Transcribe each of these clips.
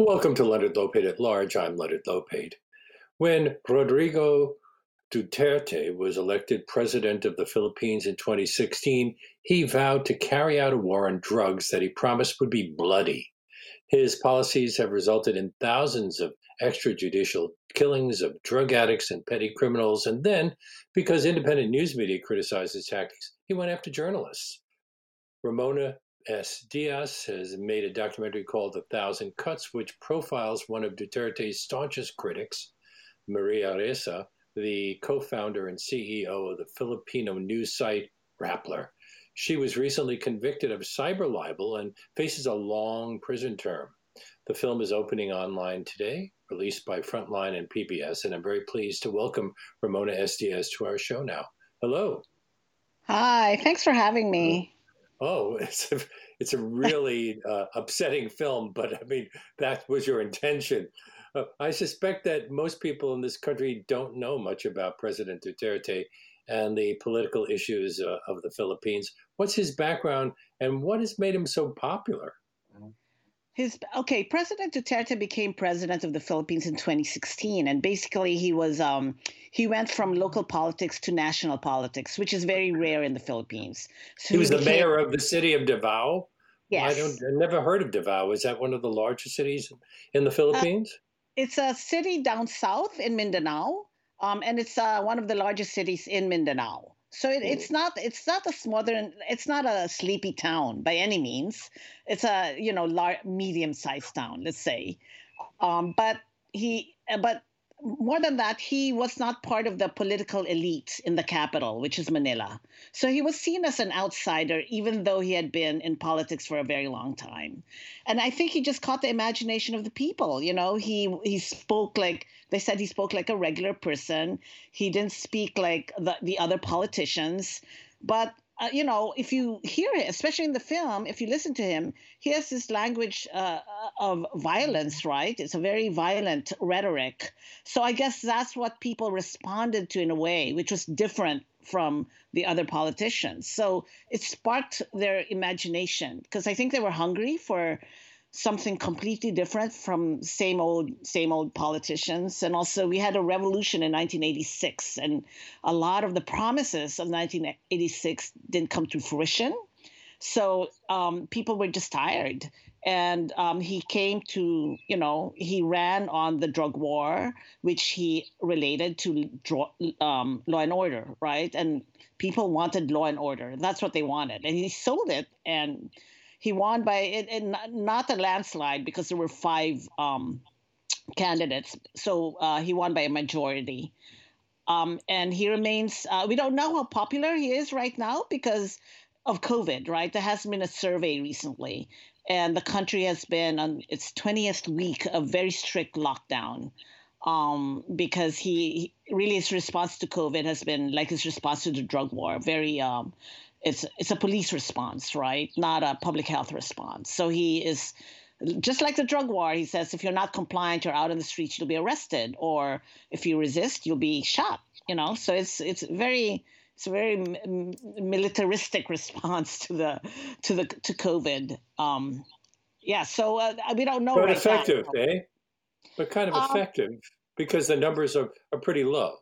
Welcome to Leonard Lopate at Large. I'm Leonard Lopate. When Rodrigo Duterte was elected president of the Philippines in 2016, he vowed to carry out a war on drugs that he promised would be bloody. His policies have resulted in thousands of extrajudicial killings of drug addicts and petty criminals. And then, because independent news media criticized his tactics, he went after journalists. Ramona S. Diaz has made a documentary called A Thousand Cuts, which profiles one of Duterte's staunchest critics, Maria Ressa, the co founder and CEO of the Filipino news site Rappler. She was recently convicted of cyber libel and faces a long prison term. The film is opening online today, released by Frontline and PBS, and I'm very pleased to welcome Ramona S. Diaz to our show now. Hello. Hi, thanks for having me. Oh, it's a, it's a really uh, upsetting film, but I mean, that was your intention. Uh, I suspect that most people in this country don't know much about President Duterte and the political issues uh, of the Philippines. What's his background and what has made him so popular? His okay, President Duterte became president of the Philippines in 2016, and basically he was um, he went from local politics to national politics, which is very rare in the Philippines. So he was he became, the mayor of the city of Davao. Yes, I don't. I never heard of Davao. Is that one of the largest cities in the Philippines? Uh, it's a city down south in Mindanao, um, and it's uh, one of the largest cities in Mindanao. So it, it's not it's not a smothering it's not a sleepy town by any means. It's a you know large medium sized town, let's say. Um, but he but more than that, he was not part of the political elite in the capital, which is Manila. So he was seen as an outsider, even though he had been in politics for a very long time. And I think he just caught the imagination of the people. You know, he he spoke like they said he spoke like a regular person. He didn't speak like the, the other politicians. But uh, you know, if you hear it, especially in the film, if you listen to him, he has this language uh, of violence, right? It's a very violent rhetoric. So I guess that's what people responded to in a way, which was different from the other politicians. So it sparked their imagination because I think they were hungry for something completely different from same old same old politicians. And also we had a revolution in 1986 and a lot of the promises of 1986 didn't come to fruition. So um, people were just tired. And um, he came to you know he ran on the drug war which he related to um, law and order right? And people wanted law and order. That's what they wanted. And he sold it and he won by it, it, not a landslide because there were five um, candidates. So uh, he won by a majority. Um, and he remains, uh, we don't know how popular he is right now because of COVID, right? There hasn't been a survey recently. And the country has been on its 20th week of very strict lockdown um, because he, he, really his response to COVID has been like his response to the drug war, very um, it's it's a police response, right? Not a public health response. So he is just like the drug war. He says if you're not compliant, you're out in the streets, you'll be arrested, or if you resist, you'll be shot. You know, so it's it's very it's a very militaristic response to the to the to COVID. Um, yeah, so uh, we don't know. But right effective, now. eh? But kind of um, effective because the numbers are, are pretty low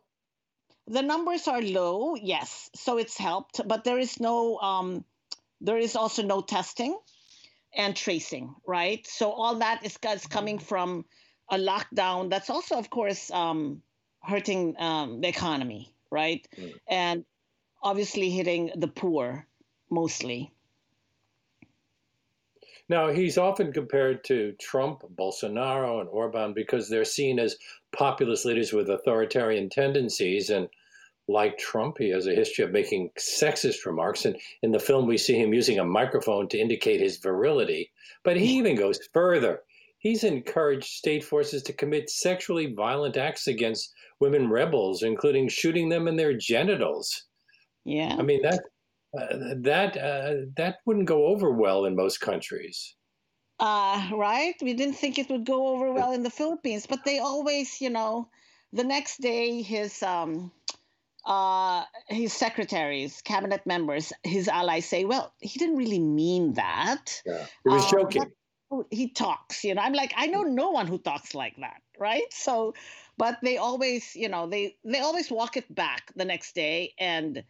the numbers are low, yes, so it's helped, but there is no, um, there is also no testing and tracing, right? So all that is, is coming from a lockdown that's also, of course, um, hurting um, the economy, right? Mm. And obviously hitting the poor mostly. Now, he's often compared to Trump, Bolsonaro, and Orban because they're seen as populist leaders with authoritarian tendencies. And like Trump, he has a history of making sexist remarks. And in the film, we see him using a microphone to indicate his virility. But he even goes further. He's encouraged state forces to commit sexually violent acts against women rebels, including shooting them in their genitals. Yeah. I mean, that uh, that uh, that wouldn't go over well in most countries. Uh, right? We didn't think it would go over well in the Philippines, but they always, you know, the next day his um, uh, his secretaries, cabinet members, his allies say, "Well, he didn't really mean that. Yeah, he was um, joking." he talks. You know, I'm like, I know no one who talks like that, right? So, but they always, you know, they they always walk it back the next day, and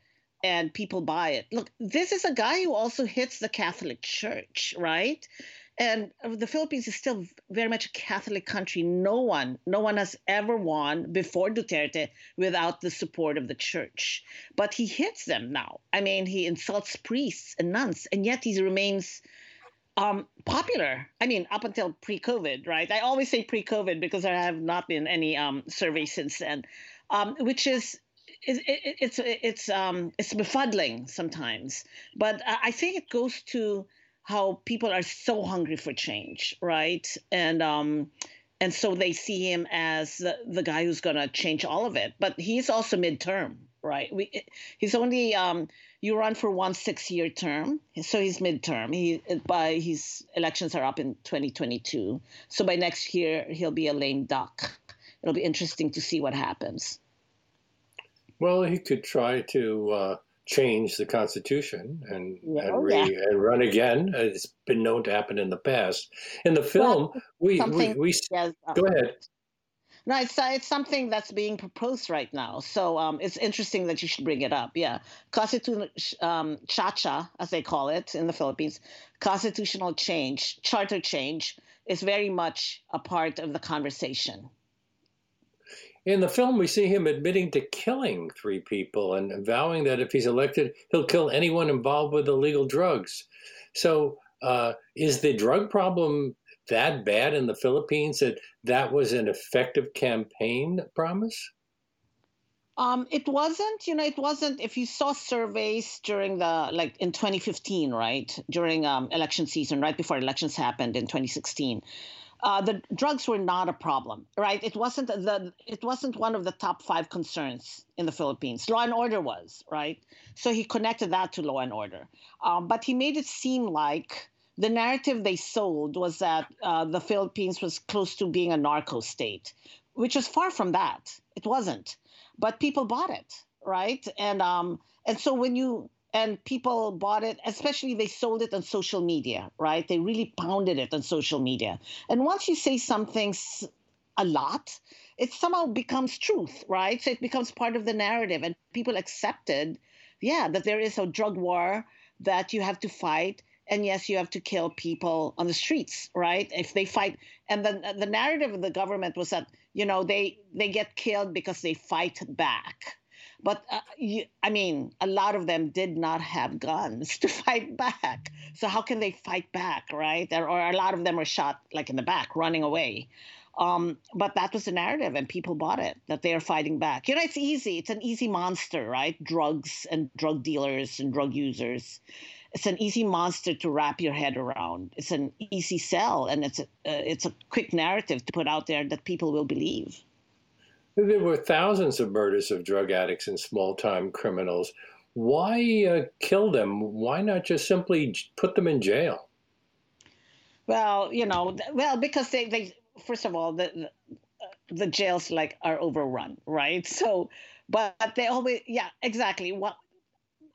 and people buy it. Look, this is a guy who also hits the Catholic Church, right? And the Philippines is still very much a Catholic country. No one, no one has ever won before Duterte without the support of the church. But he hits them now. I mean, he insults priests and nuns, and yet he remains um, popular. I mean, up until pre-COVID, right? I always say pre-COVID because there have not been any um, surveys since then, um, which is it, it, it's it's um, it's befuddling sometimes. But I think it goes to how people are so hungry for change, right? And um, and so they see him as the, the guy who's going to change all of it. But he's also midterm, right? We, he's only um, you run for one six-year term, so he's midterm. He by his elections are up in 2022, so by next year he'll be a lame duck. It'll be interesting to see what happens. Well, he could try to uh, change the Constitution and and, re, yeah. and, run again. It's been known to happen in the past. In the film, well, we, we, we yes, uh, go ahead. No, it's uh, it's something that's being proposed right now. So um, it's interesting that you should bring it up. Yeah, constitutional um, cha-cha, as they call it in the Philippines, constitutional change, charter change is very much a part of the conversation. In the film, we see him admitting to killing three people and vowing that if he's elected, he'll kill anyone involved with illegal drugs. So, uh, is the drug problem that bad in the Philippines that that was an effective campaign promise? Um, it wasn't, you know, it wasn't. If you saw surveys during the, like in 2015, right, during um, election season, right before elections happened in 2016, uh, the drugs were not a problem, right? It wasn't the, it wasn't one of the top five concerns in the Philippines. Law and order was, right? So he connected that to law and order, um, but he made it seem like the narrative they sold was that uh, the Philippines was close to being a narco state, which was far from that. It wasn't, but people bought it, right? And um, and so when you and people bought it, especially they sold it on social media, right? They really pounded it on social media. And once you say something a lot, it somehow becomes truth, right? So it becomes part of the narrative, and people accepted, yeah, that there is a drug war that you have to fight and yes, you have to kill people on the streets, right? If they fight, and then uh, the narrative of the government was that you know they they get killed because they fight back. But uh, you, I mean, a lot of them did not have guns to fight back. So how can they fight back, right? Or, or a lot of them were shot like in the back, running away. Um, but that was the narrative, and people bought it that they are fighting back. You know, it's easy. It's an easy monster, right? Drugs and drug dealers and drug users it's an easy monster to wrap your head around. It's an easy sell, and it's a, uh, it's a quick narrative to put out there that people will believe. There were thousands of murders of drug addicts and small time criminals. Why uh, kill them? Why not just simply put them in jail? Well, you know, well because they, they first of all the, the jails like are overrun, right? So, but they always yeah exactly what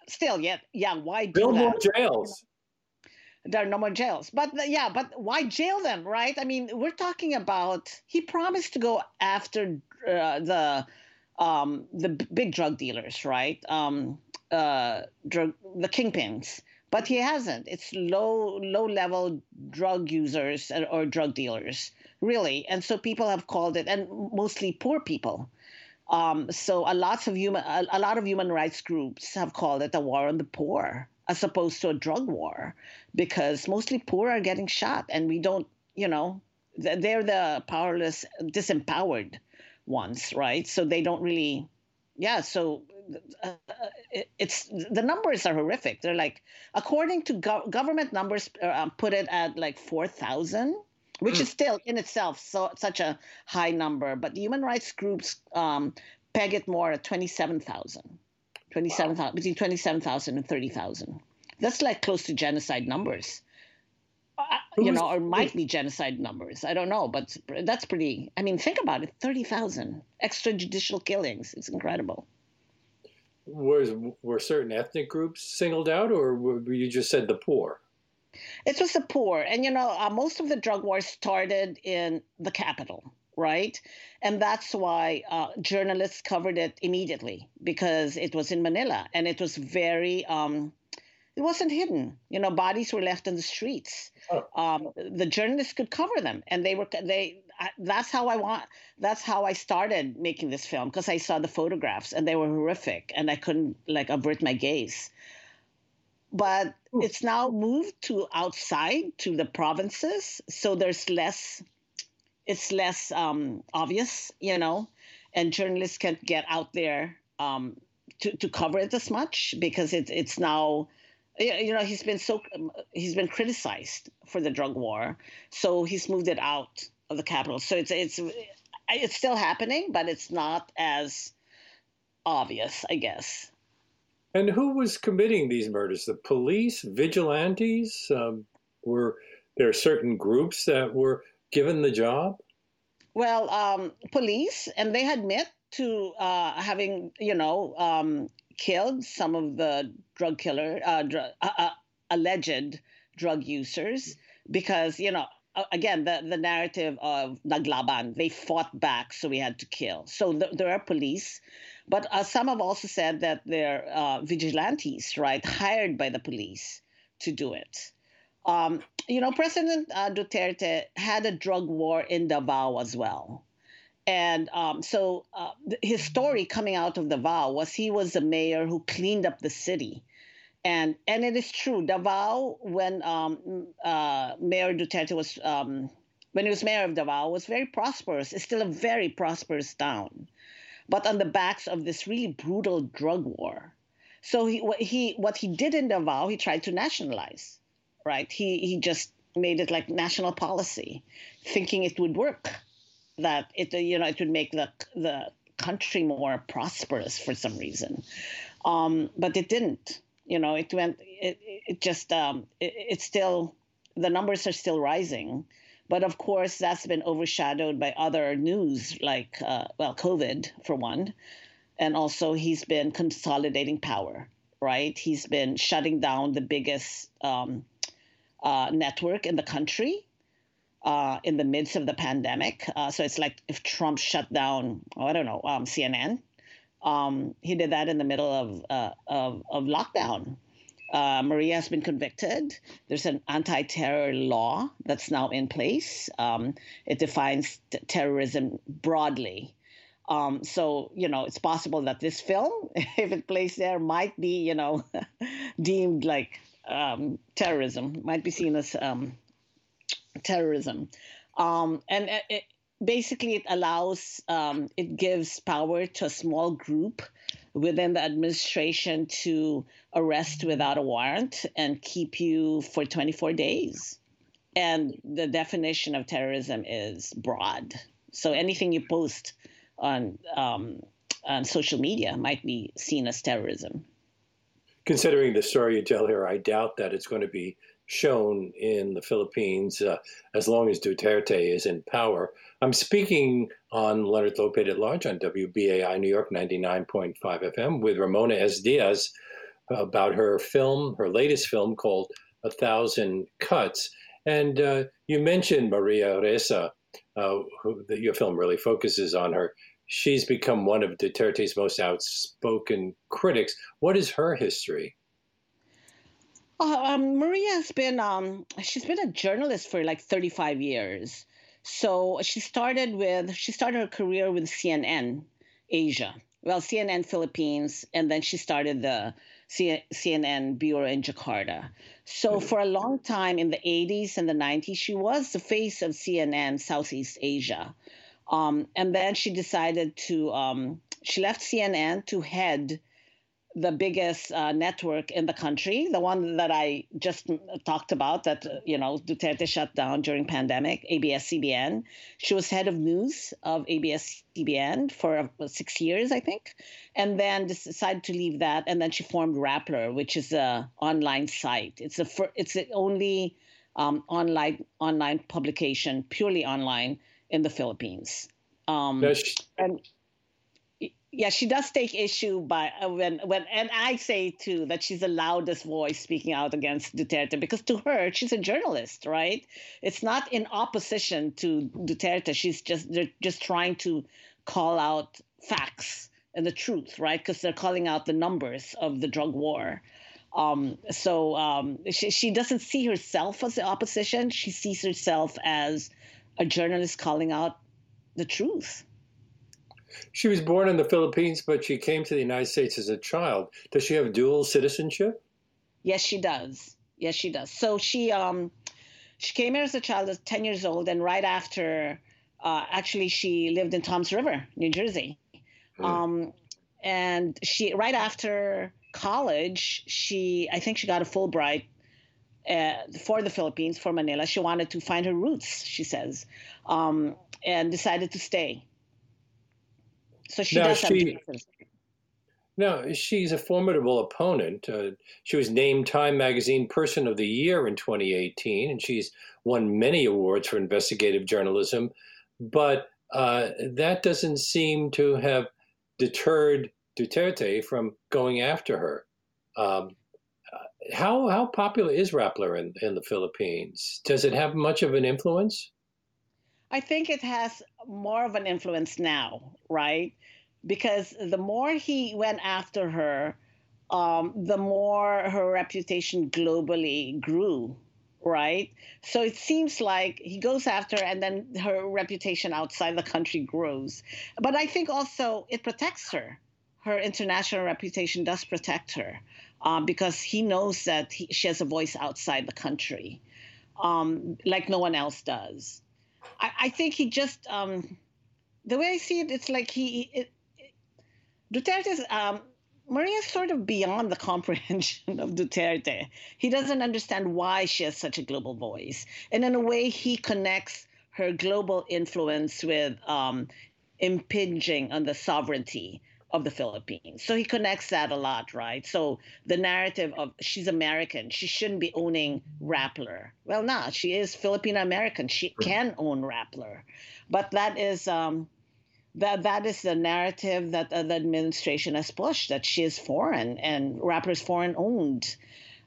still, yeah, yeah. Why do build more jails? There are no more jails, but yeah, but why jail them, right? I mean, we're talking about he promised to go after uh, the um, the big drug dealers, right? Um, uh, drug the kingpins, but he hasn't. It's low low level drug users or drug dealers, really, and so people have called it, and mostly poor people um, so a lot of human a, a lot of human rights groups have called it a war on the poor as opposed to a drug war because mostly poor are getting shot and we don't you know they're the powerless disempowered ones right so they don't really yeah so uh, it's the numbers are horrific they're like according to go- government numbers uh, put it at like 4000 which mm. is still in itself so such a high number. But the human rights groups um, peg it more at 27,000, 27, wow. between 27,000 and 30,000. That's like close to genocide numbers. Uh, you know, or might be genocide numbers. I don't know, but that's pretty. I mean, think about it: thirty thousand extrajudicial killings. It's incredible. Was were certain ethnic groups singled out, or were you just said the poor? It was the poor. And, you know, uh, most of the drug wars started in the capital, right? And that's why uh, journalists covered it immediately because it was in Manila and it was very, um, it wasn't hidden. You know, bodies were left in the streets. Oh. Um, the journalists could cover them and they were, they, I, that's how I want, that's how I started making this film because I saw the photographs and they were horrific and I couldn't like avert my gaze but it's now moved to outside to the provinces so there's less it's less um, obvious you know and journalists can't get out there um, to, to cover it as much because it's it's now you know he's been so he's been criticized for the drug war so he's moved it out of the capital so it's it's it's still happening but it's not as obvious i guess and who was committing these murders? The police, vigilantes? Um, were there certain groups that were given the job? Well, um, police, and they admit to uh, having, you know, um, killed some of the drug killer, uh, dr- uh, uh alleged drug users, because you know, again, the the narrative of Naglaban, they fought back, so we had to kill. So th- there are police but uh, some have also said that they're uh, vigilantes, right, hired by the police to do it. Um, you know, President uh, Duterte had a drug war in Davao as well. And um, so uh, his story coming out of Davao was he was the mayor who cleaned up the city. And, and it is true, Davao, when um, uh, Mayor Duterte was, um, when he was mayor of Davao, was very prosperous. It's still a very prosperous town but on the backs of this really brutal drug war. So he, what he what he did in Davao, he tried to nationalize, right? He he just made it like national policy, thinking it would work, that it you know it would make the the country more prosperous for some reason, um, but it didn't. You know, it went. It it just um, it, it's still the numbers are still rising but of course, that's been overshadowed by other news, like, uh, well, COVID, for one. And also, he's been consolidating power, right? He's been shutting down the biggest um, uh, network in the country uh, in the midst of the pandemic. Uh, so it's like if Trump shut down, oh, I don't know, um, CNN. Um, he did that in the middle of, uh, of, of lockdown. Uh, Maria has been convicted. There's an anti terror law that's now in place. Um, it defines t- terrorism broadly. Um, so, you know, it's possible that this film, if it plays there, might be, you know, deemed like um, terrorism, might be seen as um, terrorism. Um, and it, basically, it allows, um, it gives power to a small group within the administration to arrest without a warrant and keep you for 24 days. And the definition of terrorism is broad. So anything you post on um, on social media might be seen as terrorism. Considering the story you tell here, I doubt that it's going to be shown in the Philippines uh, as long as Duterte is in power. I'm speaking on Leonard Lopate at Large on WBAI New York 99.5 FM with Ramona S. Diaz about her film, her latest film called A Thousand Cuts. And uh, you mentioned Maria Ressa, uh, who the, your film really focuses on her. She's become one of Duterte's most outspoken critics. What is her history? Uh, um, Maria has been um, she's been a journalist for like 35 years. So she started with she started her career with CNN Asia. Well, CNN Philippines, and then she started the C- CNN bureau in Jakarta. So for a long time in the 80s and the 90s, she was the face of CNN Southeast Asia. Um, and then she decided to um, she left CNN to head the biggest uh, network in the country, the one that I just talked about that uh, you know Duterte shut down during pandemic, ABS-CBN. She was head of news of ABS-CBN for uh, six years, I think, and then decided to leave that, and then she formed Rappler, which is a online site. It's the a it's the only um, online online publication, purely online in the Philippines. Um, and yeah, she does take issue by uh, when when and I say too that she's the loudest voice speaking out against Duterte because to her she's a journalist, right? It's not in opposition to Duterte. She's just they're just trying to call out facts and the truth, right? Because they're calling out the numbers of the drug war. Um, so um, she, she doesn't see herself as the opposition. She sees herself as a journalist calling out the truth. She was born in the Philippines, but she came to the United States as a child. Does she have dual citizenship? Yes, she does. Yes, she does. So she um, she came here as a child, as ten years old, and right after, uh, actually, she lived in Toms River, New Jersey. Hmm. Um, and she right after college, she I think she got a Fulbright uh, for the Philippines, for Manila. She wanted to find her roots, she says, um, and decided to stay. So she now does she, have Now, she's a formidable opponent. Uh, she was named Time Magazine Person of the Year in 2018, and she's won many awards for investigative journalism. But uh, that doesn't seem to have deterred Duterte from going after her. Um, uh, how how popular is Rappler in, in the Philippines? Does it have much of an influence? I think it has more of an influence now, right? Because the more he went after her, um, the more her reputation globally grew, right? So it seems like he goes after her and then her reputation outside the country grows. But I think also it protects her. Her international reputation does protect her uh, because he knows that he, she has a voice outside the country, um, like no one else does. I, I think he just um, the way I see it, it's like he it, Duterte's um, Maria's sort of beyond the comprehension of Duterte. He doesn't understand why she has such a global voice, and in a way, he connects her global influence with um, impinging on the sovereignty of the Philippines. So he connects that a lot, right? So the narrative of she's American, she shouldn't be owning Rappler. Well, not. She is Filipino American. She can own Rappler, but that is um, that that is the narrative that uh, the administration has pushed that she is foreign and Rappler is foreign owned.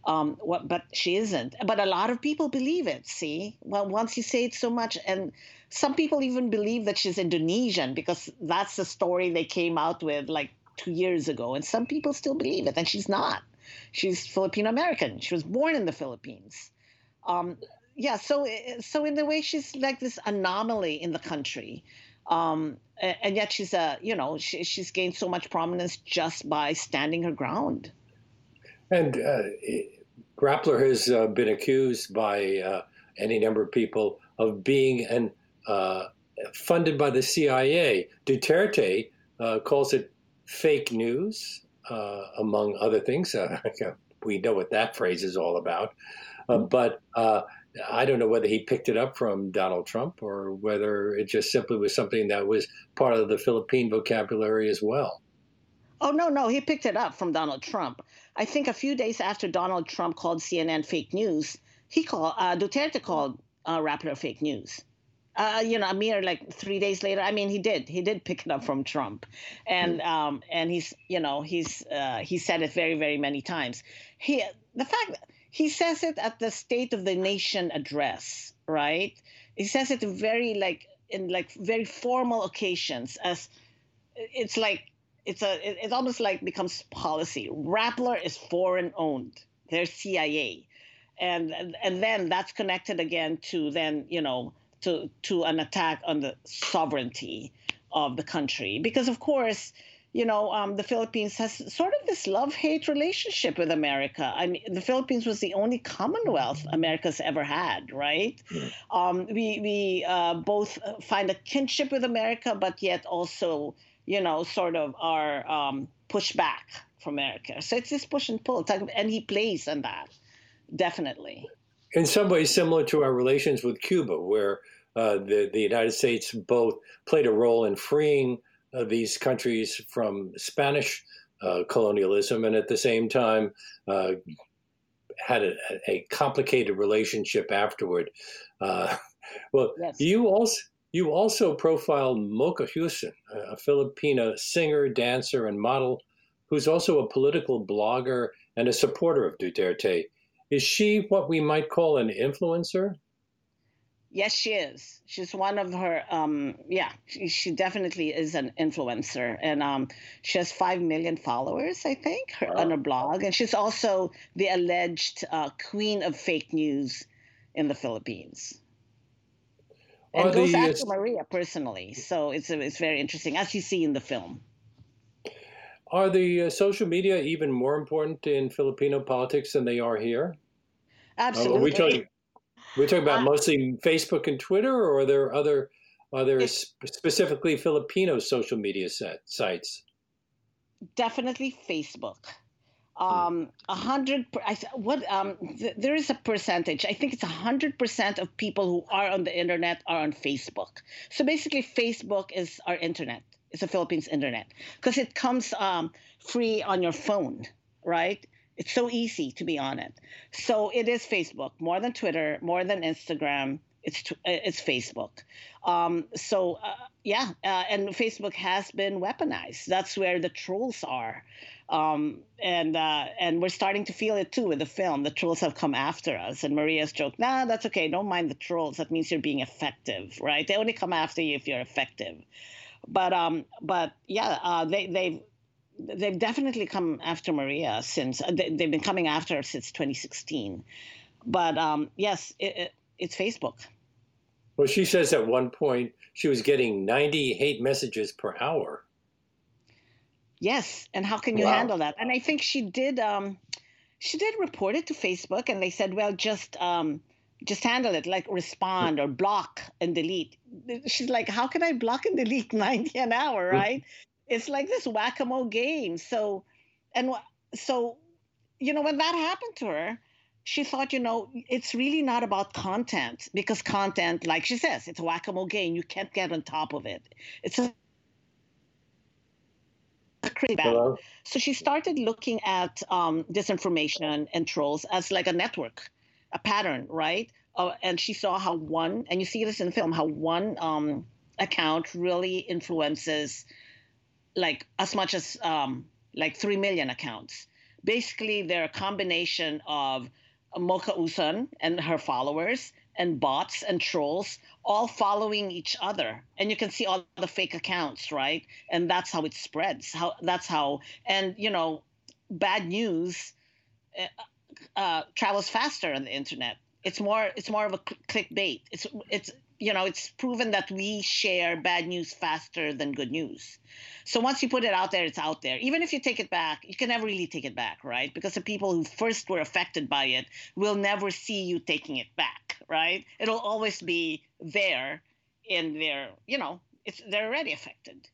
Um, what, but she isn't. But a lot of people believe it. See, well, once you say it so much, and some people even believe that she's Indonesian because that's the story they came out with like two years ago. And some people still believe it, and she's not. She's Filipino American. She was born in the Philippines. Um, yeah, so so in the way she's like this anomaly in the country. Um, and yet she's a you know she, she's gained so much prominence just by standing her ground. And uh, Rappler has uh, been accused by uh, any number of people of being an uh, funded by the CIA. Duterte uh, calls it fake news, uh, among other things. we know what that phrase is all about. But I don't know whether he picked it up from Donald Trump or whether it just simply was something that was part of the Philippine vocabulary as well. Oh, no, no. He picked it up from Donald Trump. I think a few days after Donald Trump called CNN fake news, he called, uh, Duterte called uh, Rappler fake news. Uh, you know, a mere like three days later. I mean, he did. He did pick it up from Trump, and hmm. um, and he's you know he's uh, he said it very very many times. He the fact that he says it at the State of the Nation address, right? He says it in very like in like very formal occasions as it's like it's a it, it almost like becomes policy. Rappler is foreign owned. They're CIA, and and then that's connected again to then you know to to an attack on the sovereignty of the country because of course you know, um, the Philippines has sort of this love hate relationship with America. I mean, the Philippines was the only Commonwealth America's ever had, right? Mm-hmm. Um, we we uh, both find a kinship with America, but yet also you know, sort of are um, pushed back from America. So it's this push and pull, and he plays on that, definitely. In some ways, similar to our relations with Cuba, where uh, the, the United States both played a role in freeing these countries from Spanish uh, colonialism and at the same time uh, had a, a, complicated relationship afterward. Uh, well, yes. you also You also profiled Mocha Uson, a Filipina singer, dancer, and model who's also a political blogger and a supporter of Duterte. Is she what we might call an influencer? Yes, she is. She's one of her. Um, yeah, she, she, definitely is an influencer, and um, she has five million followers, I think, her, wow. on her blog. And she's also the alleged uh, queen of fake news in the Philippines. And Are goes the, after uh, Maria personally, so it's it's very interesting, as you see in the film. Are the uh, social media even more important in Filipino politics than they are here? Absolutely. Uh, are we talking we're talking about uh, mostly Facebook and Twitter, or are there other are there specifically Filipino social media set, sites? Definitely Facebook. Um, a hundred. What? Um, th- there is a percentage. I think it's a hundred percent of people who are on the internet are on Facebook. So basically, Facebook is our internet. It's the Philippines internet because it comes um, free on your phone, right? It's so easy to be on it. So it is Facebook more than Twitter, more than Instagram. It's it's Facebook. Um, so uh, yeah, uh, and Facebook has been weaponized. That's where the trolls are, um, and uh, and we're starting to feel it too with the film. The trolls have come after us, and Maria's joke, "Nah, that's okay. Don't mind the trolls. That means you're being effective, right? They only come after you if you're effective." But um, but yeah, uh, they they've they've definitely come after Maria since uh, they, have been coming after her since 2016. But um, yes, it, it, it's Facebook. Well, she says at one point she was getting 90 hate messages per hour. Yes, and how can you wow. handle that? And I think she did. Um, she did report it to Facebook, and they said, "Well, just um, just handle it, like respond or block and delete." She's like, "How can I block and delete 90 an hour, right?" It's like this whack-a-mole game. So, and so, you know, when that happened to her, she thought, you know, it's really not about content because content, like she says, it's a whack-a-mole game. You can't get on top of it. It's a crazy bad. So she started looking at um, disinformation and trolls as like a network, a pattern, right? Uh, and she saw how one, and you see this in the film, how one um, account really influences like as much as um, like 3 million accounts. Basically, they're a combination of Mocha Uson and her followers and bots and trolls all following each other. And you can see all the fake accounts right? And that's how it spreads. How that's how and you know bad news uh, uh, travels faster on the internet. It's more it's more of a clickbait. It's it's you know, it's proven that we share bad news faster than good news. So once you put it out there, it's out there. Even if you take it back, you can never really take it back, right? Because the people who first were affected by it will never see you taking it back, right? It'll always be there in their, you know, it's they're already affected.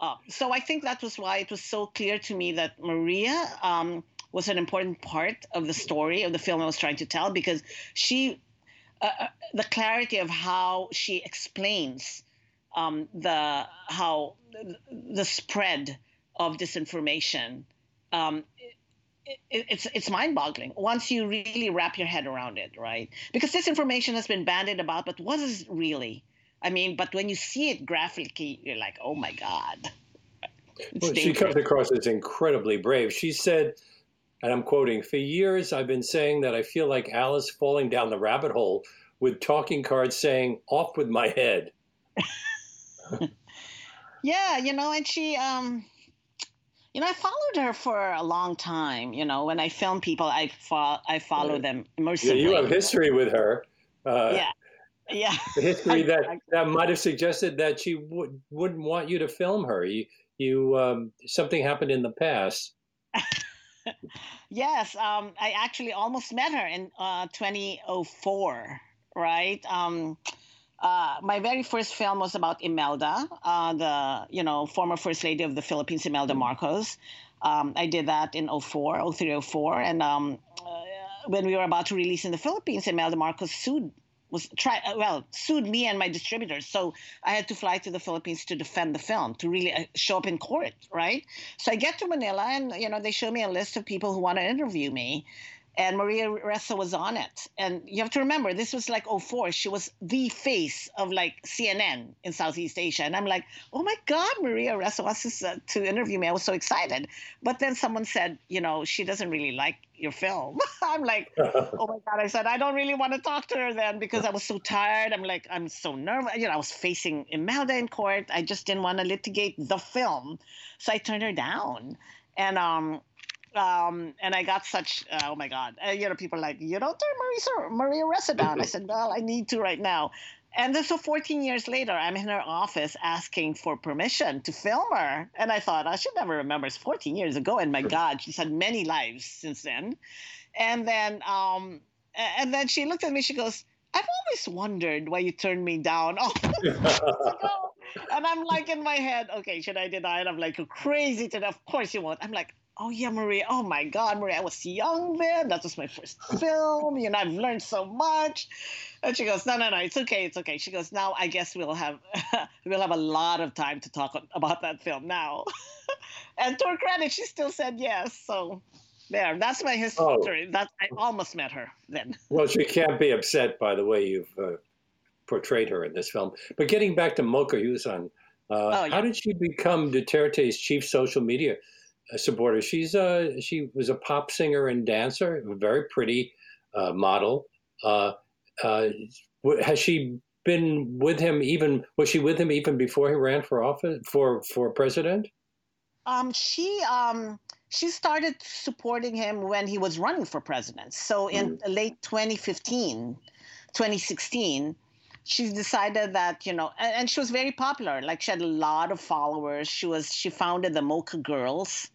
Uh, so I think that was why it was so clear to me that Maria um, was an important part of the story of the film I was trying to tell because she uh, uh, the clarity of how she explains um, the how the spread of disinformation. Um, it, it's it's mind-boggling once you really wrap your head around it, right? Because disinformation has been bandied about, but what is really? I mean, but when you see it graphically, you're like, oh my god. Well, she comes across as incredibly brave. She said and I'm quoting, for years I've been saying that I feel like Alice falling down the rabbit hole with talking cards saying, off with my head. yeah, you know, and she, um, you know, I followed her for a long time. You know, when I film people, I fo- I follow right. them immersively. Yeah, you have history with her. Uh, yeah, yeah. The history that that might have suggested that she would wouldn't want you to film her. You you um, something happened in the past. Yes, um, I actually almost met her in uh, 2004, right? Um, uh, my very first film was about Imelda, uh, the you know former first lady of the Philippines, Imelda mm-hmm. Marcos. Um, I did that in 04, 03, 04. And um, uh, when we were about to release in the Philippines, Imelda Marcos sued was try uh, well sued me and my distributors. So i had to fly to the philippines to defend the film to really uh, show up in court right? So i get to manila and you know they show me a list of people who want to interview me and Maria Ressa was on it. And you have to remember, this was like 04. She was the face of like CNN in Southeast Asia. And I'm like, oh my God, Maria Ressa wants to, uh, to interview me. I was so excited. But then someone said, you know, she doesn't really like your film. I'm like, oh my God. I said, I don't really want to talk to her then because I was so tired. I'm like, I'm so nervous. You know, I was facing Imelda in court. I just didn't want to litigate the film. So I turned her down. And um, um, and I got such, uh, oh my God, uh, you know, people like, you don't turn Maria, Maria Ressa down. I said, well, I need to right now. And then so 14 years later, I'm in her office asking for permission to film her. And I thought, I should never remember. It's 14 years ago. And my God, she's had many lives since then. And then, um, and then she looked at me, she goes, I've always wondered why you turned me down. Oh, and I'm like in my head, okay, should I deny it? I'm like crazy to of course you won't. I'm like, oh yeah, Maria, oh my God, Maria, I was young then. That was my first film. You know, I've learned so much. And she goes, no, no, no, it's okay, it's okay. She goes, now I guess we'll have we'll have a lot of time to talk about that film now. and to her credit, she still said yes. So there, that's my history. Oh. That I almost met her then. well, she can't be upset by the way you've uh, portrayed her in this film. But getting back to Mocha Uson, uh, oh, yeah. how did she become Duterte's chief social media supporter. She's uh, she was a pop singer and dancer, a very pretty uh, model. Uh, uh, has she been with him even? Was she with him even before he ran for office for for president? Um, she um, she started supporting him when he was running for president. So in mm. late 2015, 2016 she decided that you know and, and, she was very popular like she had a lot of followers she was she founded the mocha girls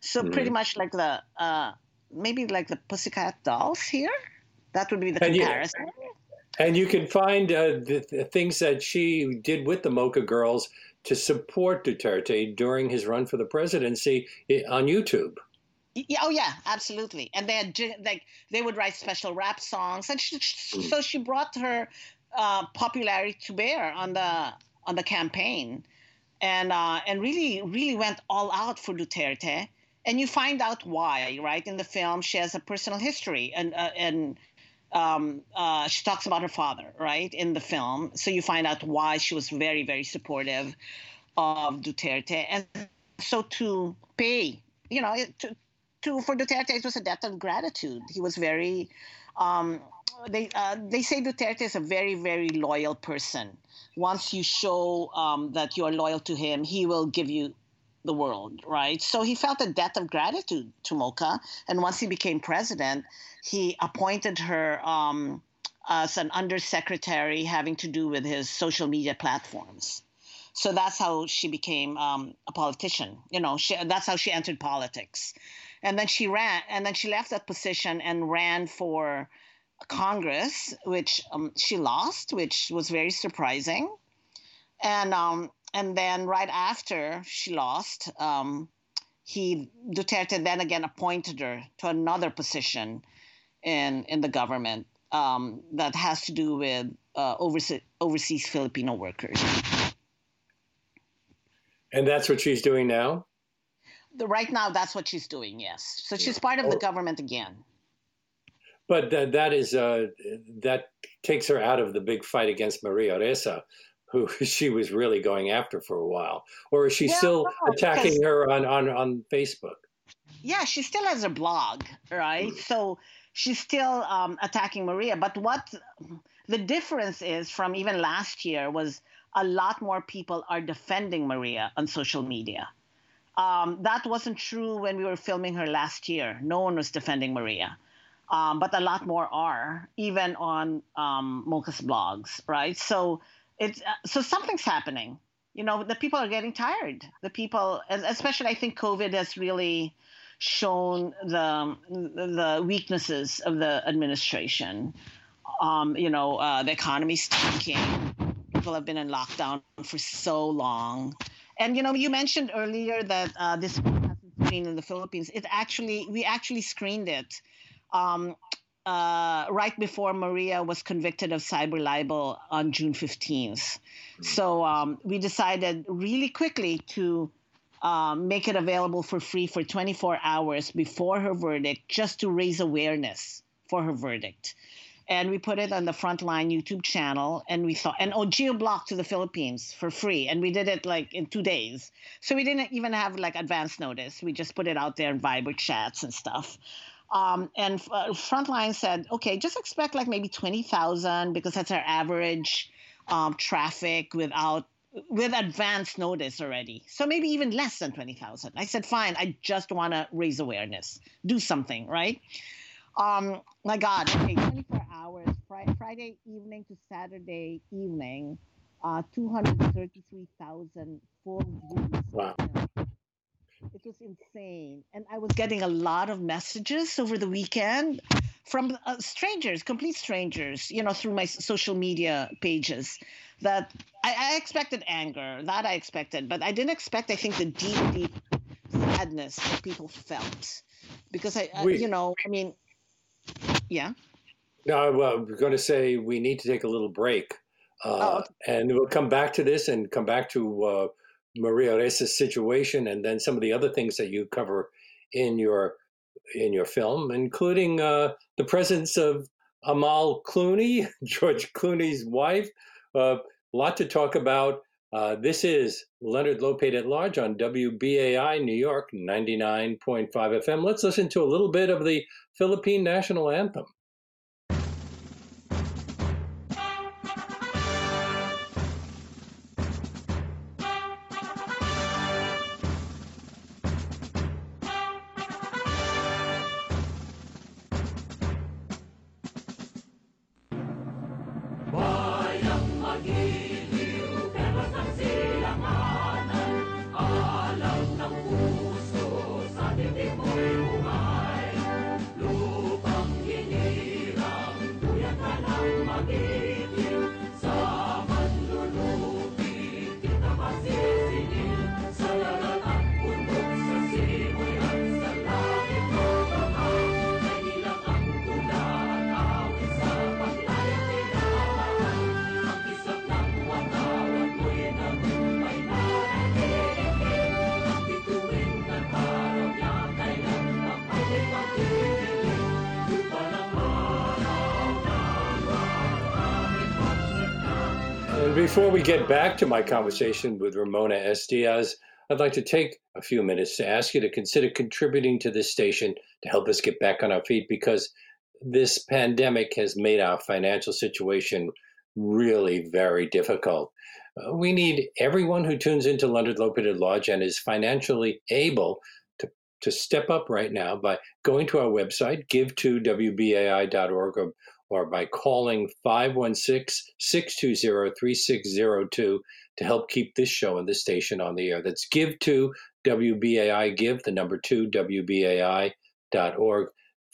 so mm-hmm. pretty much like the uh, maybe like the Pussycat Dolls here. That would be the and comparison. You, and you can find uh, the, the, things that she did with the Mocha Girls to support Duterte during his run for the presidency on YouTube. Yeah, oh yeah, absolutely. And they had like they would write special rap songs, and she, mm. so she brought her uh, popularity to bear on the on the campaign, and uh, and really really went all out for Duterte and you find out why, right? In the film, she has a personal history, and uh, and um, uh, she talks about her father, right, in the film. So you find out why she was very, very supportive of Duterte, and so to pay, you know, to, to for Duterte, it was a debt of gratitude. He was very. Um, they uh, they say Duterte is a very very loyal person. Once you show um, that you are loyal to him, he will give you the world, right? So he felt a debt of gratitude to Mocha. And once he became president, he appointed her um, as an undersecretary having to do with his social media platforms. So that's how she became um, a politician. You know, she, that's how she entered politics. And then she ran, and then she left that position and ran for Congress, which um, she lost, which was very surprising. And um, and then right after she lost, um, he Duterte then again appointed her to another position in in the government um, that has to do with uh, overseas, overseas Filipino workers. And that's what she's doing now. The, right now, that's what she's doing. Yes, so she's part of the oh. government again. But th- that is uh, that takes her out of the big fight against Maria Ressa, who she was really going after for a while, or is she yeah, still no, attacking her on, on on Facebook? Yeah, she still has a blog, right? Mm. So she's still um, attacking Maria. But what the difference is from even last year was a lot more people are defending Maria on social media. Um, that wasn't true when we were filming her last year. No one was defending Maria. Um, but a lot more are, even on um, Mocha's blogs, right? So it's uh, so something's happening. You know, the people are getting tired. The people, especially I think COVID has really shown the the weaknesses of the administration. Um, you know, uh, the economy's tanking. People have been in lockdown for so long, and you know, you mentioned earlier that uh, this hasn't screened in the Philippines. It actually, we actually screened it. Um, uh, right before Maria was convicted of cyber libel on June 15th. So um, we decided really quickly to um, make it available for free for 24 hours before her verdict just to raise awareness for her verdict. And we put it on the frontline youtube channel and we thought and oh geoblock to the philippines for free and we did it like in two days. So we didn't even have like advance notice. We just put it out there in viber chats and stuff um, and uh, frontline said okay just expect like maybe 20000 because that's our average um, traffic without with advance notice already. So maybe even less than 20,000. I said, fine, I just want to raise awareness, do something, right? Um, my God, okay, 24 hours, Friday evening to Saturday evening, uh, 233,000 full views. Wow. It was insane. And I was getting a lot of messages over the weekend from uh, strangers, complete strangers, you know, through my social media pages that I, I, expected anger, that I expected, but I didn't expect, I think, the deep, deep sadness that people felt. Because I, you know, I mean, yeah. No, well, I'm going to say we need to take a little break. Uh, oh, okay. And we'll come back to this and come back to uh, Maria Ressa's situation and then some of the other things that you cover in your in your film, including uh, the presence of Amal Clooney, George Clooney's wife, a uh, lot to talk about. Uh, this is Leonard Lopate at Large on WBAI New York 99.5 FM. Let's listen to a little bit of the Philippine national anthem. We get back to my conversation with Ramona S. Diaz, I'd like to take a few minutes to ask you to consider contributing to this station to help us get back on our feet because this pandemic has made our financial situation really very difficult. Uh, we need everyone who tunes into Leonard Lopate at Large and is financially able to, to step up right now by going to our website, give2wbai.org, or or by calling 516-620-3602 to help keep this show and this station on the air. That's give to WBAI, give the number two, WBAI.org,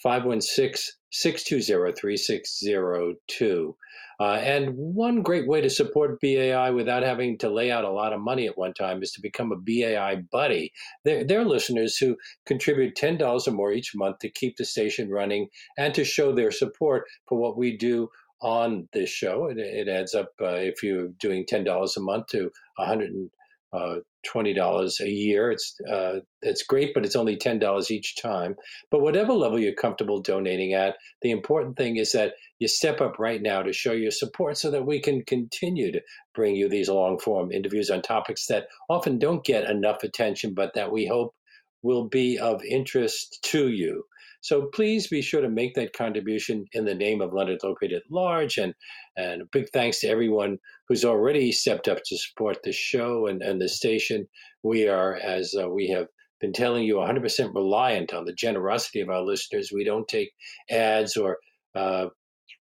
516-620-3602. Uh, and one great way to support BAI without having to lay out a lot of money at one time is to become a BAI buddy. They're, they're listeners who contribute $10 or more each month to keep the station running and to show their support for what we do on this show. It, it adds up uh, if you're doing $10 a month to 100 uh, twenty dollars a year. It's uh, it's great, but it's only ten dollars each time. But whatever level you're comfortable donating at, the important thing is that you step up right now to show your support, so that we can continue to bring you these long form interviews on topics that often don't get enough attention, but that we hope will be of interest to you. So please be sure to make that contribution in the name of Leonard Lopate at large. And, and a big thanks to everyone who's already stepped up to support the show and, and the station. We are, as uh, we have been telling you, 100% reliant on the generosity of our listeners. We don't take ads or uh,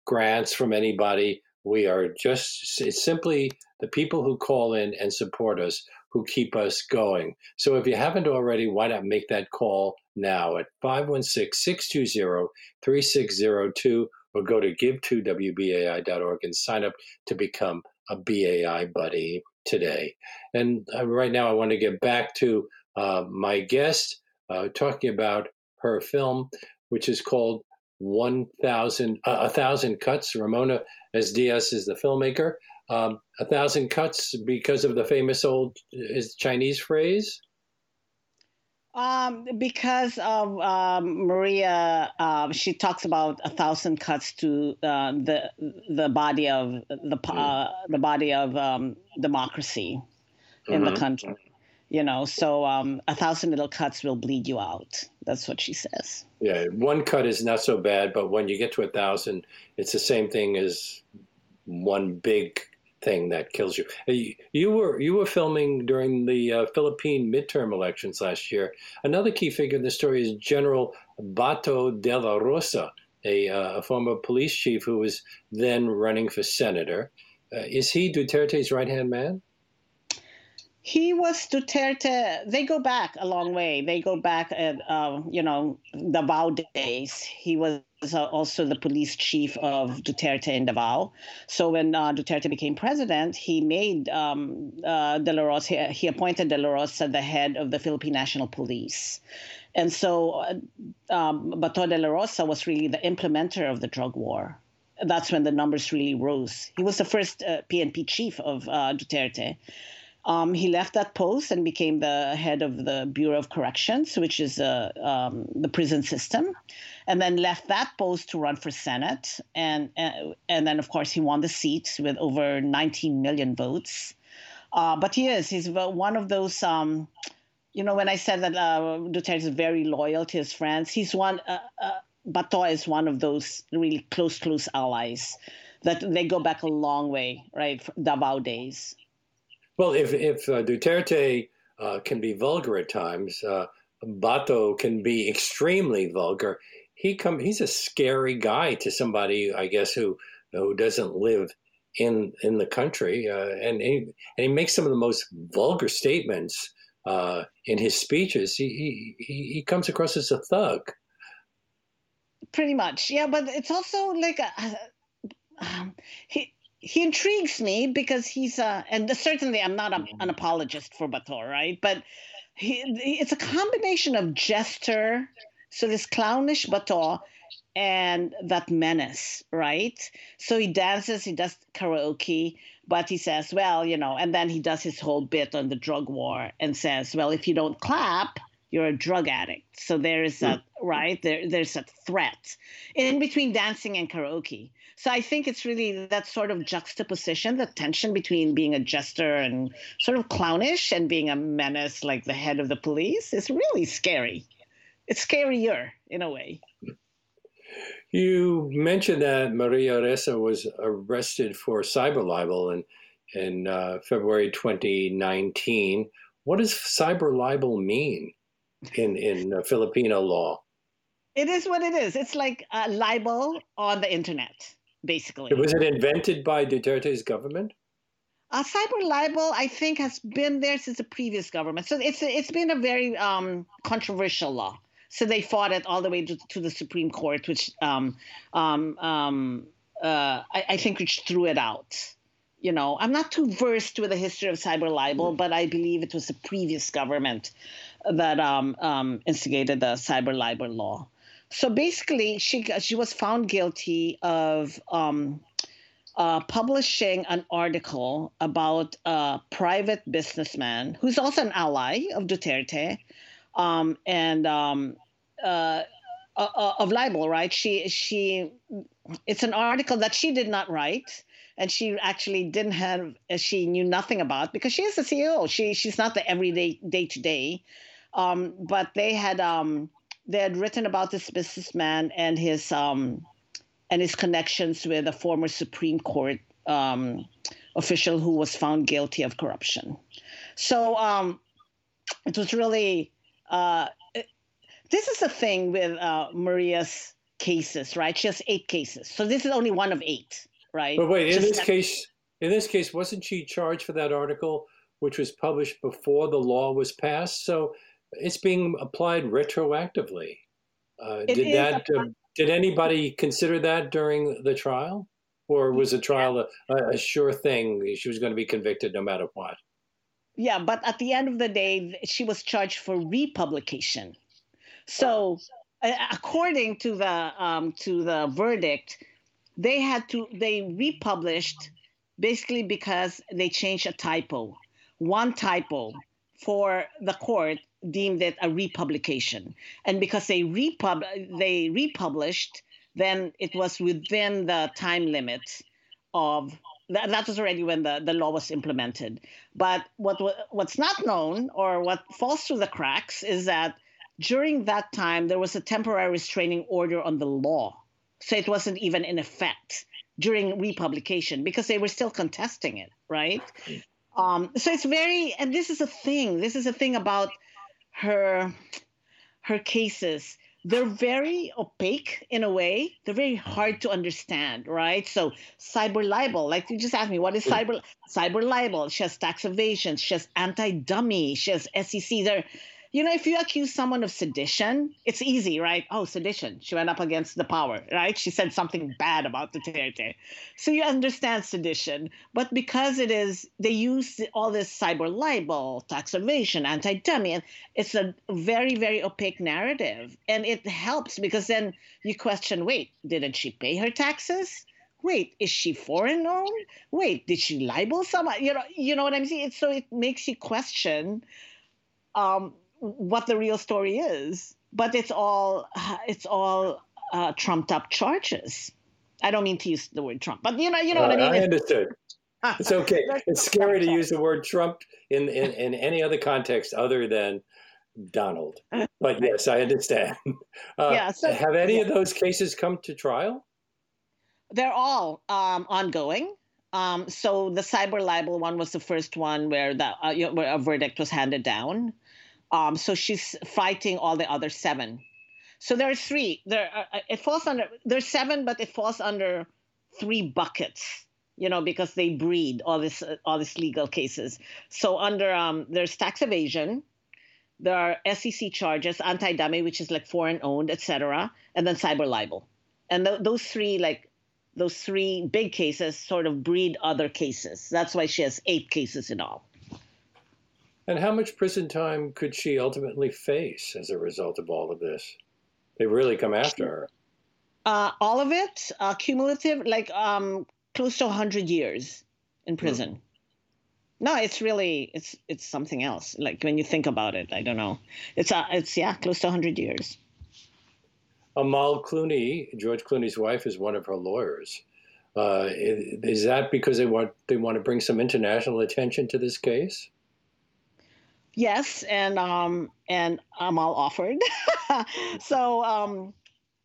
grants from anybody. We are just it's simply the people who call in and support us who keep us going. So if you haven't already, why not make that call now at 516-620-3602 or go to give2wbai.org and sign up to become a BAI buddy today. And uh, right now I want to get back to uh, my guest uh, talking about her film, which is called 1000 uh, a thousand cuts Ramona S. Diaz is the filmmaker um, a thousand cuts because of the famous old chinese phrase Um, because of um, Maria, uh, she talks about a thousand cuts to uh, the the body of the mm. uh, the body of um, democracy in mm-hmm. the country. You know, so um, a thousand little cuts will bleed you out. That's what she says. Yeah, one cut is not so bad, but when you get to a thousand, it's the same thing as one big thing that kills you. You were you were filming during the uh, Philippine midterm elections last year. Another key figure in the story is General Bato de la Rosa, a, uh, a former police chief who was then running for senator. Uh, is he Duterte's right hand man? He was Duterte. They go back a long way. They go back at uh, you know the Davao days. He was also the police chief of Duterte in Davao. So when uh, Duterte became president, he made um, uh, De La Rosa. He, appointed De La Rosa the head of the Philippine National Police. And so uh, um, Bato de la Rosa was really the implementer of the drug war. That's when the numbers really rose. He was the first PNP uh, chief of uh, Duterte. Um, he left that post and became the head of the Bureau of Corrections, which is uh, um, the prison system, and then left that post to run for Senate. And, and, and then, of course, he won the seat with over 19 million votes. Uh, but he is, he's one of those, um, you know, when I said that uh, Duterte is very loyal to his friends, he's one, uh, uh, Bato is one of those really close, close allies that they go back a long way, right? Davao days. Well, if if uh, Duterte uh, can be vulgar at times, uh, Bato can be extremely vulgar. He come he's a scary guy to somebody, I guess, who who doesn't live in in the country, uh, and he and he makes some of the most vulgar statements uh, in his speeches. He, he he comes across as a thug. Pretty much, yeah. But it's also like um, he he intrigues me because he's a, and certainly i'm not a, mm-hmm. an apologist for Bato right? But he, it's a combination of jester so this clownish Bato and that menace right? So he dances he does karaoke but he says well you know and then he does his whole bit on the drug war and says well if you don't clap you're a drug addict. So there is a right? There there's a threat in between dancing and karaoke so I think it's really that sort of juxtaposition, the tension between being a jester and sort of clownish and being a menace like the head of the police is really scary. It's scarier in a way. You mentioned that Maria Ressa was arrested for cyber libel in, in uh, February 2019. What does cyber libel mean in, in uh, Filipino law? It is what it is. It's like a libel on the internet basically. Was it invented by Duterte's government? Uh, cyber libel, I think, has been there since the previous government. So it's it's been a very um, controversial law. So they fought it all the way to, to the Supreme Court, which um, um, um uh, I, I, think which threw it out. You know, I'm not too versed with the history of cyber libel, but I believe it was the previous government that um, um, instigated the cyber libel law. So basically, she she was found guilty of um, uh, publishing an article about a private businessman who's also an ally of Duterte, um, and um, uh, uh, uh of libel. Right? She she it's an article that she did not write and she actually didn't have she knew nothing about because she is the CEO. She she's not the everyday day to day, but they had um, they had written about this businessman and his um, and his connections with a former Supreme Court um, official who was found guilty of corruption. So um, it was really uh, it, this is the thing with uh, Maria's cases, right? She has eight cases, so this is only one of eight, right? But wait, in Just this case, in this case, wasn't she charged for that article, which was published before the law was passed? So it's being applied retroactively. Uh, did that? Uh, did anybody consider that during the trial, or was the trial a, a sure thing? She was going to be convicted no matter what. Yeah, but at the end of the day, she was charged for republication. So, according to the um, to the verdict, they had to they republished basically because they changed a typo, one typo for the court deemed it a republication, and because they repub they republished, then it was within the time limit of that, that was already when the, the law was implemented. But what what's not known or what falls through the cracks is that during that time there was a temporary restraining order on the law, so it wasn't even in effect during republication because they were still contesting it, right? Um, so it's very, and this is a thing. This is a thing about her her cases they're very opaque in a way. They're very hard to understand, right? So cyber libel, like you just asked me, what is cyber cyber libel? She has tax evasion. She has anti-dummy. She has SEC. There, you know, if you accuse someone of sedition, it's easy, right? Oh, sedition. She went up against the power, right? She said something bad about Duterte. So you understand sedition. But because it is, they use all this cyber libel, tax evasion, anti dummy, it's a very, very opaque narrative. And it helps because then you question wait, didn't she pay her taxes? Wait, is she foreign owned? Wait, did she libel someone? You know, you know what I'm saying? so it makes you question um, what the real story is. But it's all it's all uh, trumped up charges. I don't mean to use the word Trump, but you know, you know uh, what I mean. I understood. It's okay. it's scary to use the word Trump in, in, in any other context other than Donald. But yes, I understand. Uh, yeah, so, have any yeah. of those cases come to trial? They're all um, ongoing. Um, so the cyber libel one was the first one where the uh, where a verdict was handed down. Um, so she's fighting all the other seven. So there are three. There, uh, uh, it falls under. There's seven, but it falls under three buckets. You know, because they breed all this, uh, all these legal cases. So under um, there's tax evasion. There are SEC charges, anti-dummy, which is like foreign owned, etc., and then cyber libel. And th- those three, like those three big cases, sort of breed other cases. That's why she has eight cases in all. And how much prison time could she ultimately face as a result of all of this? They really come after her. Uh, all of it, uh, cumulative, like um, close to 100 years in hmm. prison. Hmm. No, it's really it's it's something else. Like when you think about it, I don't know. It's uh, it's yeah, close to 100 years. Amal Clooney, George Clooney's wife, is one of her lawyers. Uh, is that because they want they want to bring some international attention to this case? Yes, and um, and Amal offered. so um,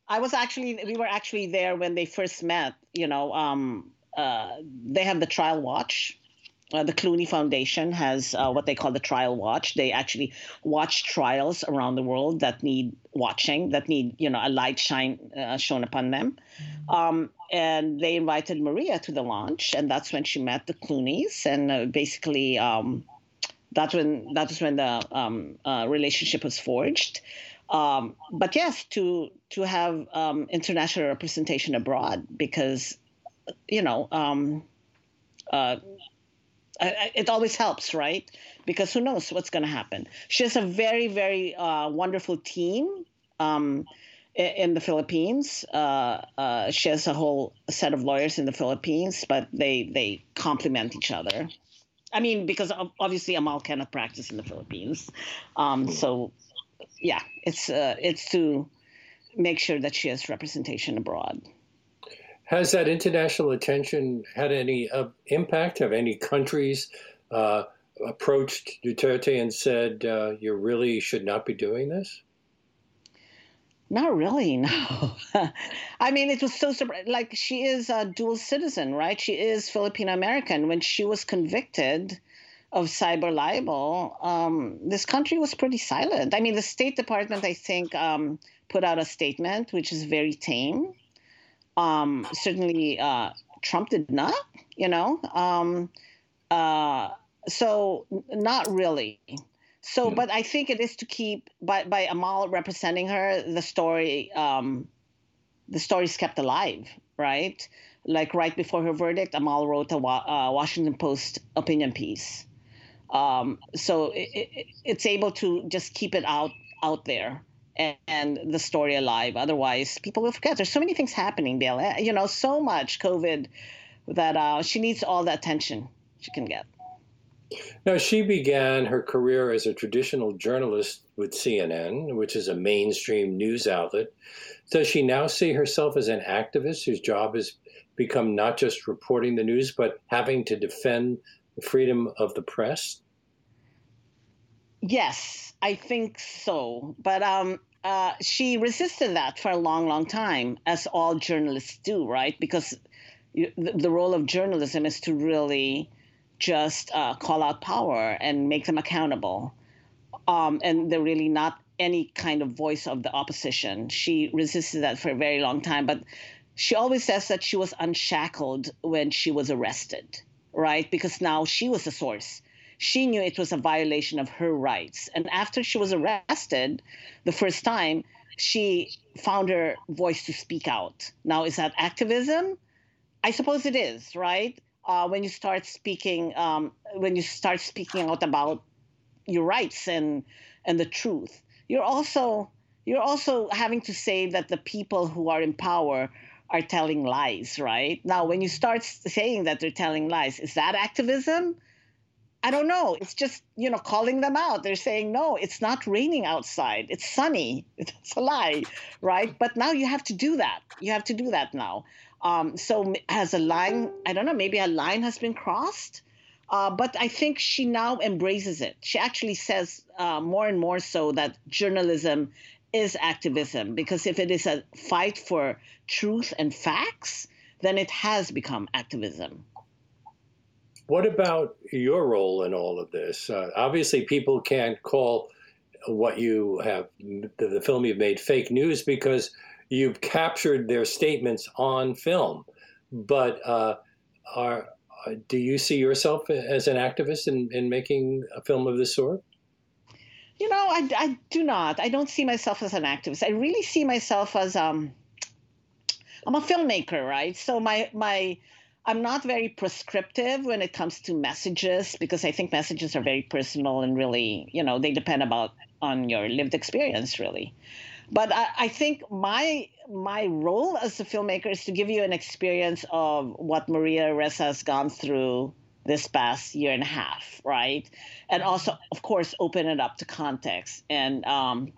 I was actually we were actually there when they first met. You know, um, uh, they have the trial watch. Uh, the Clooney Foundation has uh, what they call the trial watch. They actually watch trials around the world that need watching, that need you know a light shine uh, shown upon them. Um, and they invited Maria to the launch, and that's when she met the Clooneys, and uh, basically um, that's when that was when the um, uh, relationship was forged. Um, but yes, to to have um, international representation abroad because you know um, uh, it always helps, right? Because who knows what's going to happen? She has a very very uh, wonderful team um, in the Philippines. Uh, uh, she has a whole set of lawyers in the Philippines, but they they complement each other. I mean, because obviously Amal cannot practice in the Philippines, um, so yeah, it's uh, it's to make sure that she has representation abroad. Has that international attention had any uh, impact? Have any countries uh, approached Duterte and said, uh, "You really should not be doing this"? Not really, no. I mean, it was so. Like, she is a dual citizen, right? She is Filipino American. When she was convicted of cyber libel, um, this country was pretty silent. I mean, the State Department, I think, um, put out a statement which is very tame. Um, certainly, uh, Trump did not, you know. Um, uh, so, not really. So, but I think it is to keep by by Amal representing her, the story, um, the story's kept alive, right? Like right before her verdict, Amal wrote a uh, Washington Post opinion piece. Um, so it, it, it's able to just keep it out out there and, and, the story alive. Otherwise, people will forget. There's so many things happening, Bill. Eh, you know, so much COVID that uh, she needs all the attention she can get. Now, she began her career as a traditional journalist with CNN, which is a mainstream news outlet. Does she now see herself as an activist whose job has become not just reporting the news, but having to defend the freedom of the press? Yes, I think so. But um, uh, she resisted that for a long, long time, as all journalists do, right? Because the, role of journalism is to really just uh, call out power and make them accountable. Um, and they're really not any kind of voice of the opposition. She resisted that for a very long time, but she always says that she was unshackled when she was arrested, right? Because now she was the source. She knew it was a violation of her rights. And after she was arrested the first time, she found her voice to speak out. Now, is that activism? I suppose it is, right? Uh, when you start speaking, um, when you start speaking out about your rights and and the truth, you're also you're also having to say that the people who are in power are telling lies, right? Now, when you start saying that they're telling lies, is that activism? I don't know. It's just, you know, calling them out. They're saying, no, it's not raining outside. It's sunny. It's a lie, right? But now you have to do that. You have to do that now. Um, so has a line, I don't know, maybe a line has been crossed. Uh, but I think she now embraces it. She actually says uh, more and more so that journalism is activism because if it is a fight for truth and facts, then it has become activism. What about your role in all of this? Uh, obviously, people can't call what you have, the, the, film you've made, fake news because you've captured their statements on film. But uh, are, do you see yourself as an activist in, in making a film of this sort? You know, I, I do not. I don't see myself as an activist. I really see myself as um, I'm a filmmaker, right? So my my I'm not very prescriptive when it comes to messages because I think messages are very personal and really, you know, they depend about on your lived experience, really. But I, I think my my role as a filmmaker is to give you an experience of what Maria Ressa has gone through this past year and a half, right? And also, of course, open it up to context and um,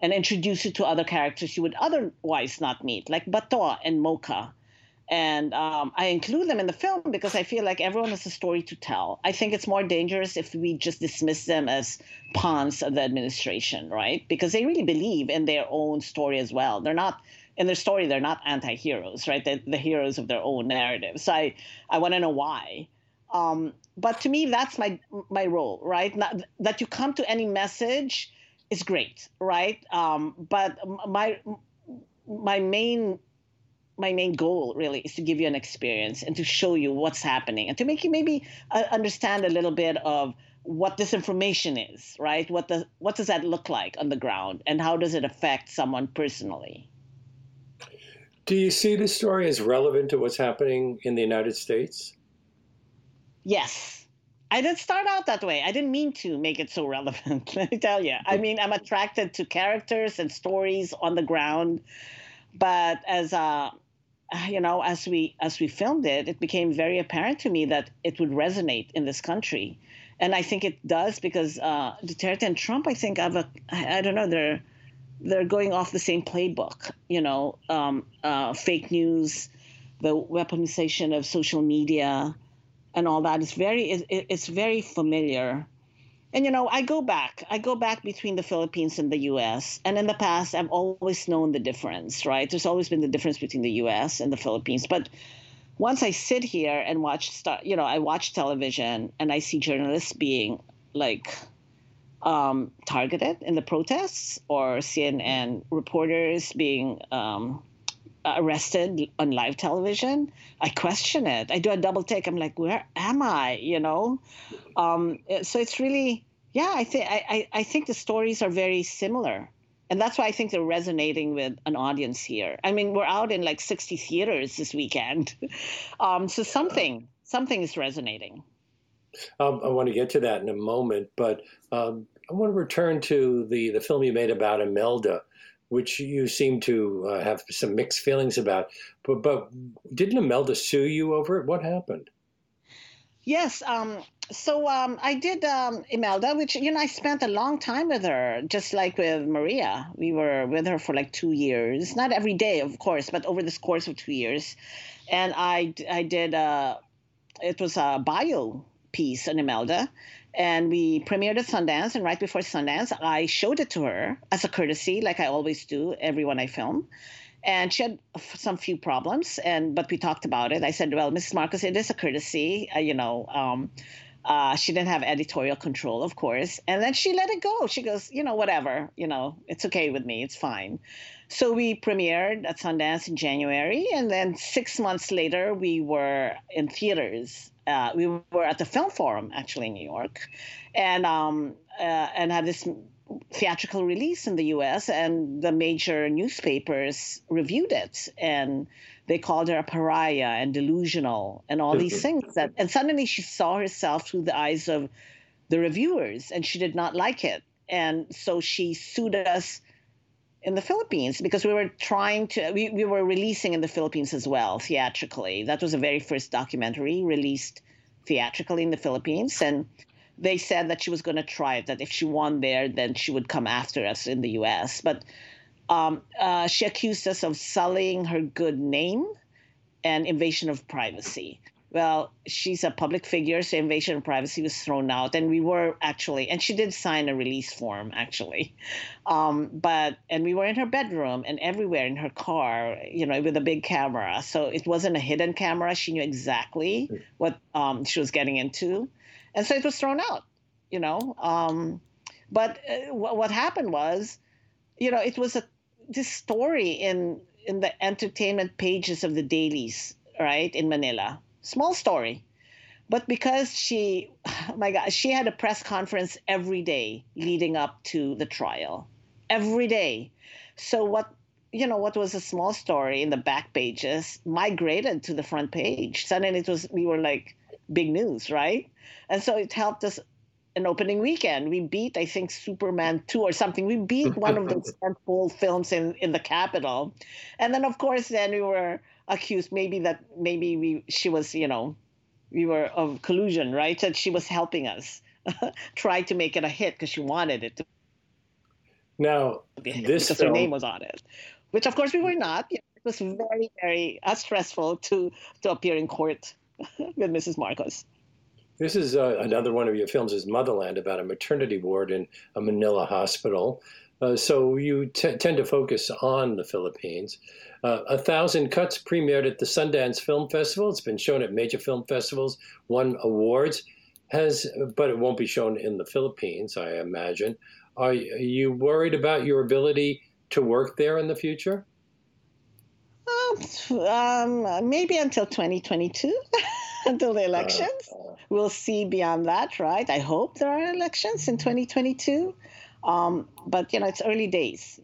and introduce you to other characters you would otherwise not meet, like Bato and Mocha and um, I include them in the film because I feel like everyone has a story to tell. I think it's more dangerous if we just dismiss them as pawns of the administration, right? Because they really believe in their own story as well. They're not in their story. They're not anti-heroes, right? They're the heroes of their own narrative. So I, I want to know why. Um, but to me, that's my my role, right? Not, that you come to any message is great, right? Um, but my my main my main goal really is to give you an experience and to show you what's happening and to make you maybe uh, understand a little bit of what this information is right? What the what does that look like on the ground and how does it affect someone personally? Do you see this story as relevant to what's happening in the united states? Yes. I didn't start out that way. I didn't mean to make it so relevant let me tell you i mean i'm attracted to characters and stories on the ground but as a you know, as we as we filmed it, it became very apparent to me that it would resonate in this country, and I think it does because uh, Duterte and Trump, I think, have a I don't know, they're they're going off the same playbook. You know, um, uh, fake news, the weaponization of social media, and all that is very it, it's very familiar and you know, I go back. I go back between the Philippines and the US. And in the past, I've always known the difference, right? There's always been the difference between the US and the Philippines. But once I sit here and watch, you know, I watch television and I see journalists being like um, targeted in the protests or CNN reporters being um, arrested on live television, I question it. I do a double take. I'm like, where am I? You know, um, so it's really, yeah. I think I, I think the stories are very similar, and that's why I think they're resonating with an audience here. I mean, we're out in like 60 theaters this weekend, um, so something something is resonating. Um, I want to get to that in a moment, but um, I want to return to the the film you made about Imelda which you seem to uh, have some mixed feelings about. But, but didn't Imelda sue you over it? What happened? Yes. Um, so um, I did um, Imelda, which you know I spent a long time with her, just like with Maria. We were with her for like two years, not every day, of course, but over this course of two years. And I I did uh, it was a bio piece on Imelda, and we premiered at Sundance. And right before Sundance, I showed it to her as a courtesy, like I always do everyone I film. And she had some few problems and but we talked about it. I said well mrs Marcos, it is a courtesy uh, you know um, uh, she didn't have editorial control of course. And then she let it go. She goes you know whatever you know it's okay with me it's fine. So we premiered at sundance in january and then six months later we were in theaters uh, we were at the film forum actually in new york and um, uh, and had this theatrical release in the US, and the major newspapers reviewed it. And they called her a pariah and delusional and all these things that and suddenly she saw herself through the eyes of the reviewers and she did not like it and so she sued us in the Philippines because we were trying to we, we were releasing in the Philippines as well theatrically that was the very first documentary released theatrically in the Philippines and they said that she was going to try it, that if she won there, then she would come after us in the US. But um, uh, she accused us of sullying her good name and invasion of privacy. Well, she's a public figure, so invasion of privacy was thrown out, and we were actually, and she did sign a release form actually, um, but and we were in her bedroom and everywhere in her car, you know, with a big camera, so it wasn't a hidden camera. She knew exactly what um, she was getting into and so it was thrown out. You know, um, but uh, what happened was, you know, it was a this story in in the entertainment pages of the dailies, right in Manila. Small story, but because she, oh my God, she had a press conference every day leading up to the trial, every day. So what you know what was a small story in the back pages migrated to the front page. Suddenly it was we were like big news, right? And so it helped us an opening weekend. We beat, I think, Superman 2 or something. We beat one of those tentpole films in, in the capital. And then, of course, then we were accused maybe that maybe we she was, you know, we were of collusion, right? That she was helping us try to make it a hit because she wanted it to. Now, this because film... her name was on it, which of course we were not. It was very, very uh, stressful to to appear in court with Mrs. Marcos. This is uh, another one of your films, is Motherland, about a maternity ward in a Manila hospital. Uh, so you t- tend to focus on the Philippines. Uh, a Thousand Cuts premiered at the Sundance Film Festival. It's been shown at major film festivals, won awards, has, but it won't be shown in the Philippines, I imagine. Are you worried about your ability to work there in the future? um, maybe until 2022, until the elections. Uh, we'll see beyond that, right? I hope there are elections in 2022. Um, but you know, it's early days.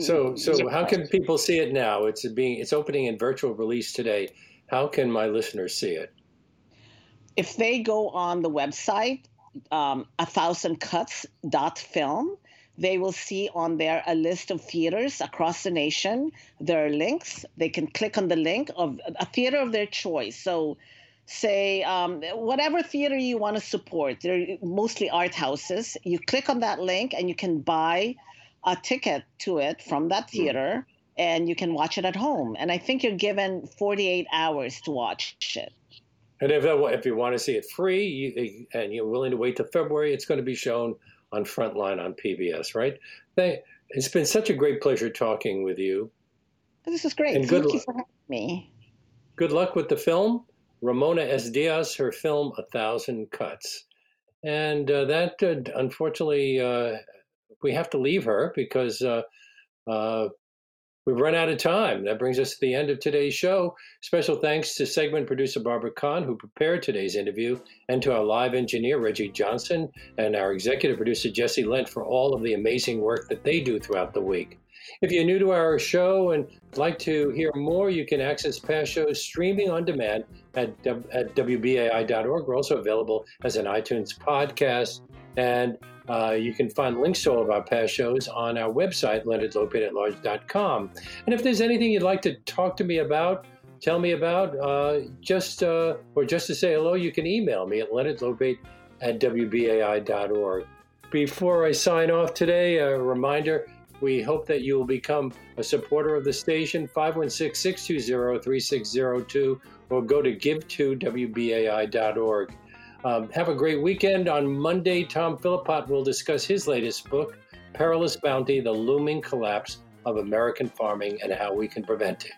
So, so how can people see it now? It's being it's opening in virtual release today. How can my listeners see it? If they go on the website, um, a thousand cuts dot film, they will see on there a list of theaters across the nation. There are links. They can click on the link of a theater of their choice. So, say um, whatever theater you want to support. They're mostly art houses. You click on that link and you can buy a ticket to it from that hmm. theater, and you can watch it at home. And I think you're given 48 hours to watch it. And if, if you want to see it free you, and you're willing to wait till February, it's going to be shown on Frontline on PBS, right? They, it's been such a great pleasure talking with you. This is great. And Thank good, you for having me. Good luck with the film. Ramona S. Diaz, her film A Thousand Cuts. And uh, that, uh, unfortunately, uh, we have to leave her because uh, uh, We've run out of time. That brings us to the end of today's show. Special thanks to segment producer Barbara Kahn, who prepared today's interview, and to our live engineer, Reggie Johnson, and our executive producer, Jesse Lent, for all of the amazing work that they do throughout the week. If you're new to our show and like to hear more, you can access past shows streaming on demand at, at WBAI.org. We're also available as an iTunes podcast. And uh, you can find links to all of our past shows on our website, leonardlopateatlarge.com. And if there's anything you'd like to talk to me about, tell me about, uh, just uh, or just to say hello, you can email me at leonardlopate at wbai.org. Before I sign off today, a reminder we hope that you will become a supporter of the station, 516 620 3602, or go to give2wbai.org. Um, have a great weekend. On Monday, Tom Philpott will discuss his latest book, Perilous Bounty The Looming Collapse of American Farming and How We Can Prevent It.